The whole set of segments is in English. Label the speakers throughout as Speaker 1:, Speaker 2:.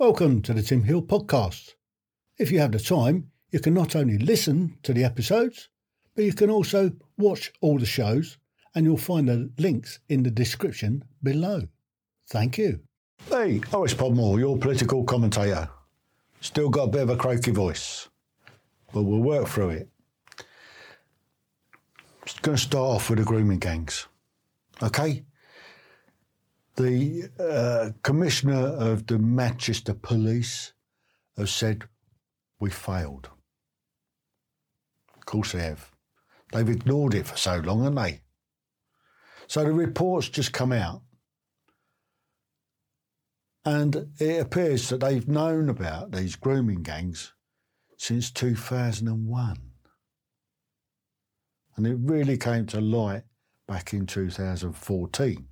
Speaker 1: Welcome to the Tim Hill podcast. If you have the time, you can not only listen to the episodes, but you can also watch all the shows, and you'll find the links in the description below. Thank you. Hey, oh, Horace Podmore, your political commentator. Still got a bit of a croaky voice, but we'll work through it. Just going to start off with the grooming gangs. Okay? The uh, commissioner of the Manchester Police has said we failed. Of course they have. They've ignored it for so long, haven't they? So the reports just come out, and it appears that they've known about these grooming gangs since 2001. And it really came to light back in 2014.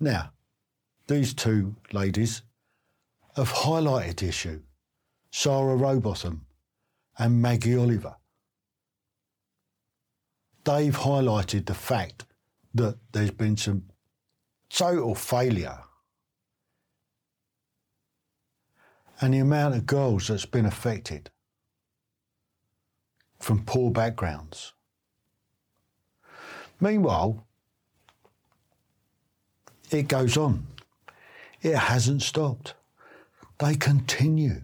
Speaker 1: Now, these two ladies have highlighted the issue Sarah Rowbotham and Maggie Oliver. They've highlighted the fact that there's been some total failure and the amount of girls that's been affected from poor backgrounds. Meanwhile, it goes on. It hasn't stopped. They continue.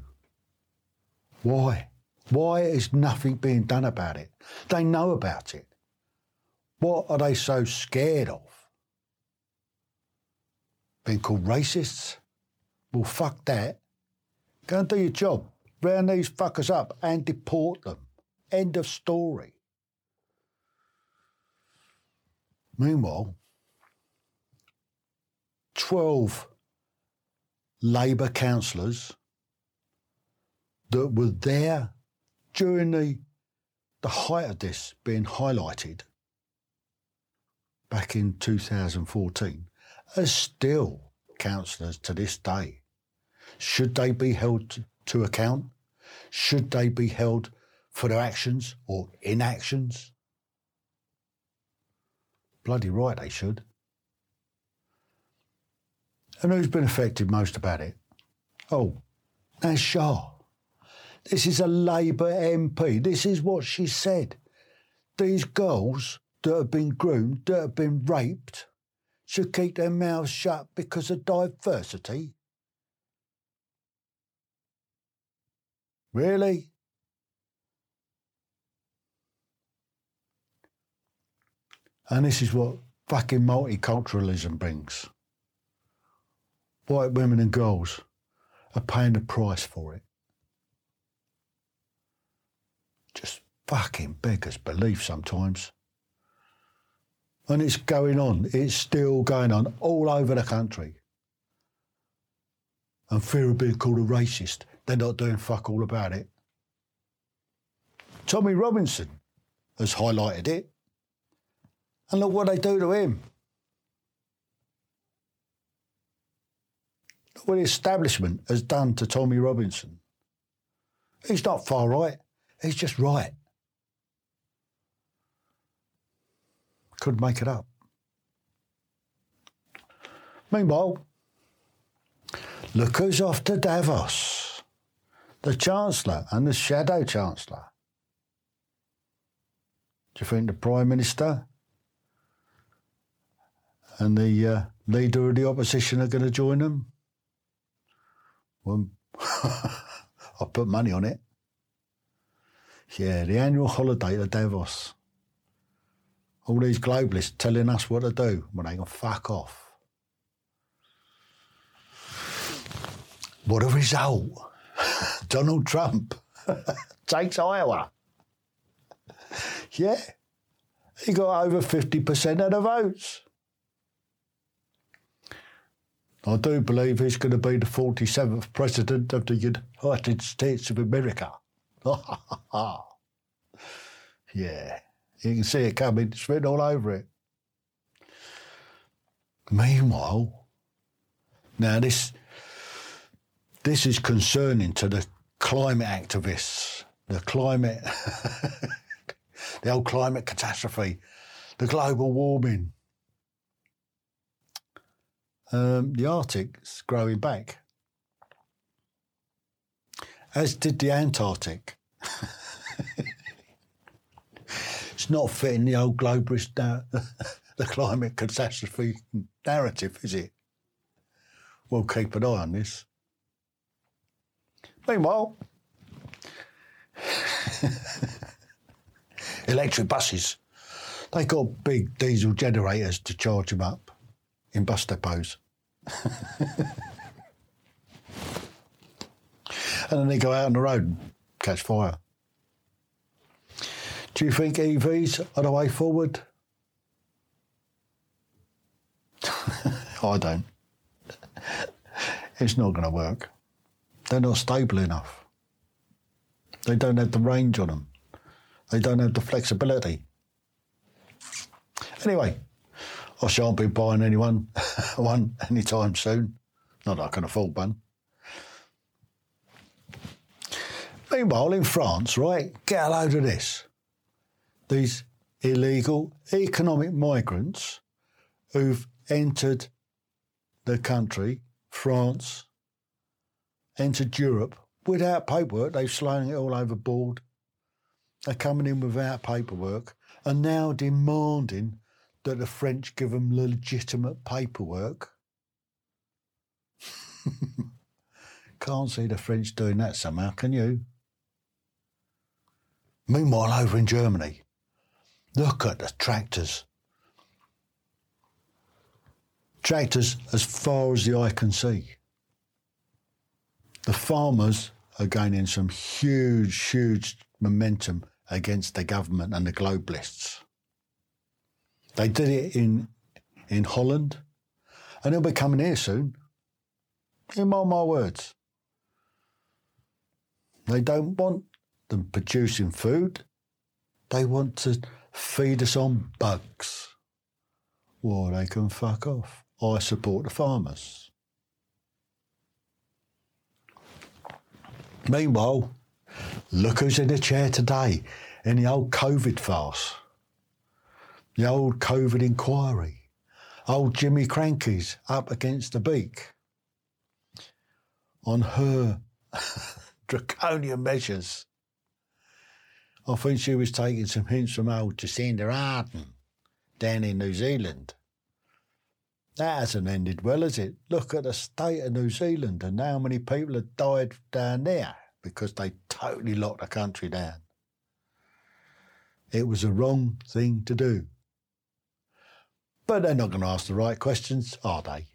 Speaker 1: Why? Why is nothing being done about it? They know about it. What are they so scared of? Being called racists? Well, fuck that. Go and do your job. Round these fuckers up and deport them. End of story. Meanwhile, 12 Labour councillors that were there during the, the height of this being highlighted back in 2014 are still councillors to this day. Should they be held to account? Should they be held for their actions or inactions? Bloody right they should. And who's been affected most about it? Oh, Naz Shah. This is a Labour MP. This is what she said. These girls that have been groomed, that have been raped, should keep their mouths shut because of diversity. Really? And this is what fucking multiculturalism brings white women and girls are paying the price for it. Just fucking beggars belief sometimes. And it's going on, it's still going on all over the country. And fear of being called a racist, they're not doing fuck all about it. Tommy Robinson has highlighted it. And look what they do to him. What the establishment has done to Tommy Robinson. He's not far right, he's just right. Could make it up. Meanwhile, look who's off to Davos the Chancellor and the Shadow Chancellor. Do you think the Prime Minister and the uh, leader of the opposition are going to join them? Well, I put money on it. Yeah, the annual holiday to Davos. All these globalists telling us what to do when they can fuck off. What a result. Donald Trump takes Iowa. Yeah, he got over 50% of the votes. I do believe he's going to be the 47th President of the United States of America. yeah, you can see it coming, it's written all over it. Meanwhile, now this this is concerning to the climate activists, the climate, the old climate catastrophe, the global warming um, the Arctic's growing back. as did the Antarctic. it's not fitting the old globalist, the climate catastrophe narrative, is it? We'll keep an eye on this. Meanwhile, electric buses, they got big diesel generators to charge them up in bus depots. and then they go out on the road and catch fire. Do you think EVs are the way forward? I don't. It's not going to work. They're not stable enough. They don't have the range on them. They don't have the flexibility. Anyway, I shan't be buying anyone one anytime soon. Not I can afford one. Meanwhile, in France, right, get a load of this. These illegal economic migrants who've entered the country, France, entered Europe without paperwork. They've slung it all overboard. They're coming in without paperwork and now demanding that the French give them legitimate paperwork. Can't see the French doing that somehow, can you? Meanwhile, over in Germany, look at the tractors. Tractors as far as the eye can see. The farmers are gaining some huge, huge momentum against the government and the globalists. They did it in in Holland, and they'll be coming here soon. In my, my words. They don't want them producing food. They want to feed us on bugs. Well, they can fuck off. I support the farmers. Meanwhile, look who's in the chair today in the old COVID farce. The old COVID inquiry. Old Jimmy Krankie's up against the beak on her draconian measures. I think she was taking some hints from old Jacinda Ardern down in New Zealand. That hasn't ended well, has it? Look at the state of New Zealand and how many people have died down there because they totally locked the country down. It was a wrong thing to do. But they're not going to ask the right questions, are they?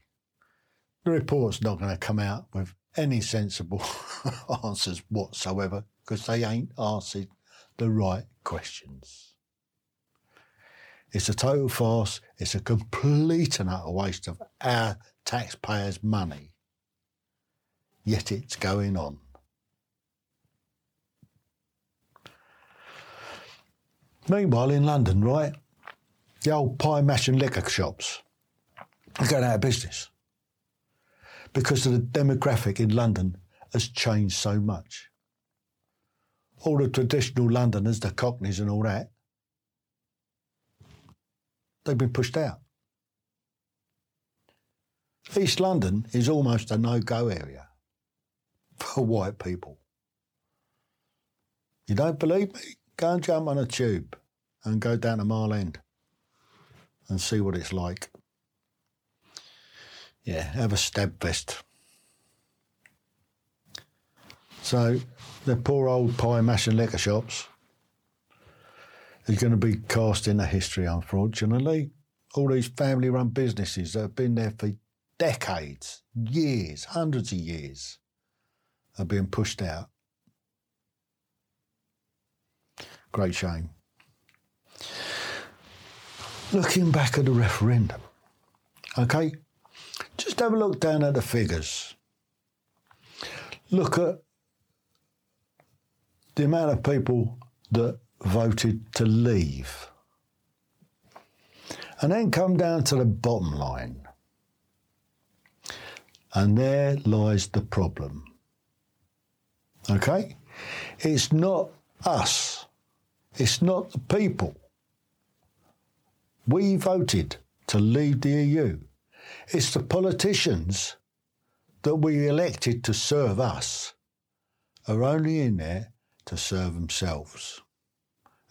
Speaker 1: The report's not going to come out with any sensible answers whatsoever because they ain't asking the right questions. It's a total farce. It's a complete and utter waste of our taxpayers' money. Yet it's going on. Meanwhile, in London, right, the old pie mash and liquor shops are going out of business because the demographic in London has changed so much. All the traditional Londoners, the Cockneys and all that, they've been pushed out. East London is almost a no go area for white people. You don't believe me? Go and jump on a tube and go down to Mile End and see what it's like. Yeah, have a stab vest. So the poor old pie mash and liquor shops is going to be cast into history, unfortunately. All these family run businesses that have been there for decades, years, hundreds of years, are being pushed out. Great shame. Looking back at the referendum, okay, just have a look down at the figures. Look at the amount of people that voted to leave. And then come down to the bottom line. And there lies the problem. Okay? It's not us. It's not the people. We voted to leave the EU. It's the politicians that we elected to serve us are only in there to serve themselves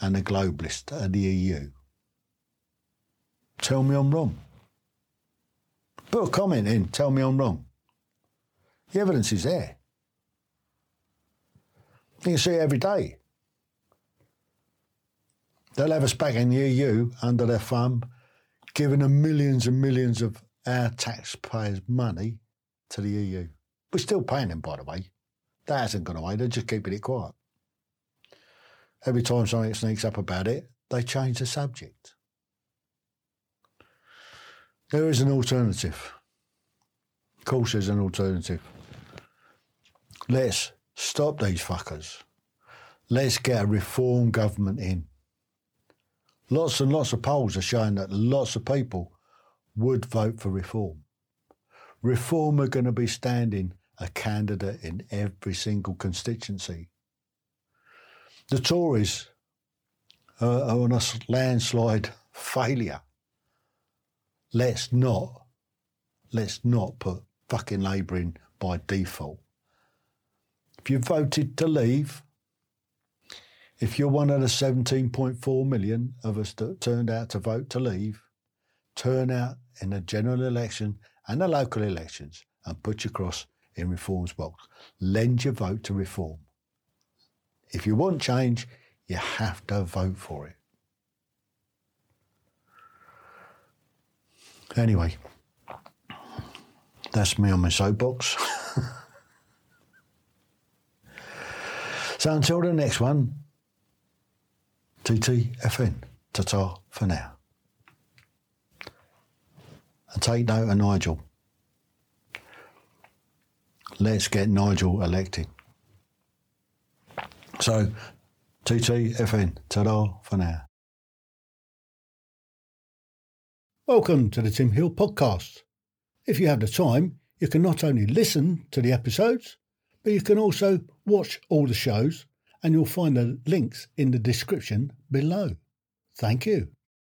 Speaker 1: and the globalists and the EU. Tell me I'm wrong. Put a comment in, tell me I'm wrong. The evidence is there. You see it every day. They'll have us back in the EU under their thumb, giving them millions and millions of our taxpayers' money to the EU. We're still paying them, by the way. That hasn't gone away. They're just keeping it quiet. Every time something sneaks up about it, they change the subject. There is an alternative. Of course, there's an alternative. Let's stop these fuckers. Let's get a reform government in. Lots and lots of polls are showing that lots of people would vote for reform. Reform are going to be standing a candidate in every single constituency. The Tories are, on a landslide failure. Let's not, let's not put fucking Labour in by default. If you voted to leave, if you're one of the 17.4 million of us that turned out to vote to leave, turn out in the general election and the local elections and put your cross in Reform's box. Lend your vote to Reform. If you want change, you have to vote for it. Anyway, that's me on my soapbox. so until the next one, TTFN. Ta-ta for now. And take note of Nigel. Let's get Nigel elected. So, TTFN. Ta-da for now. Welcome to the Tim Hill podcast. If you have the time, you can not only listen to the episodes, but you can also watch all the shows and you'll find the links in the description below. Thank you.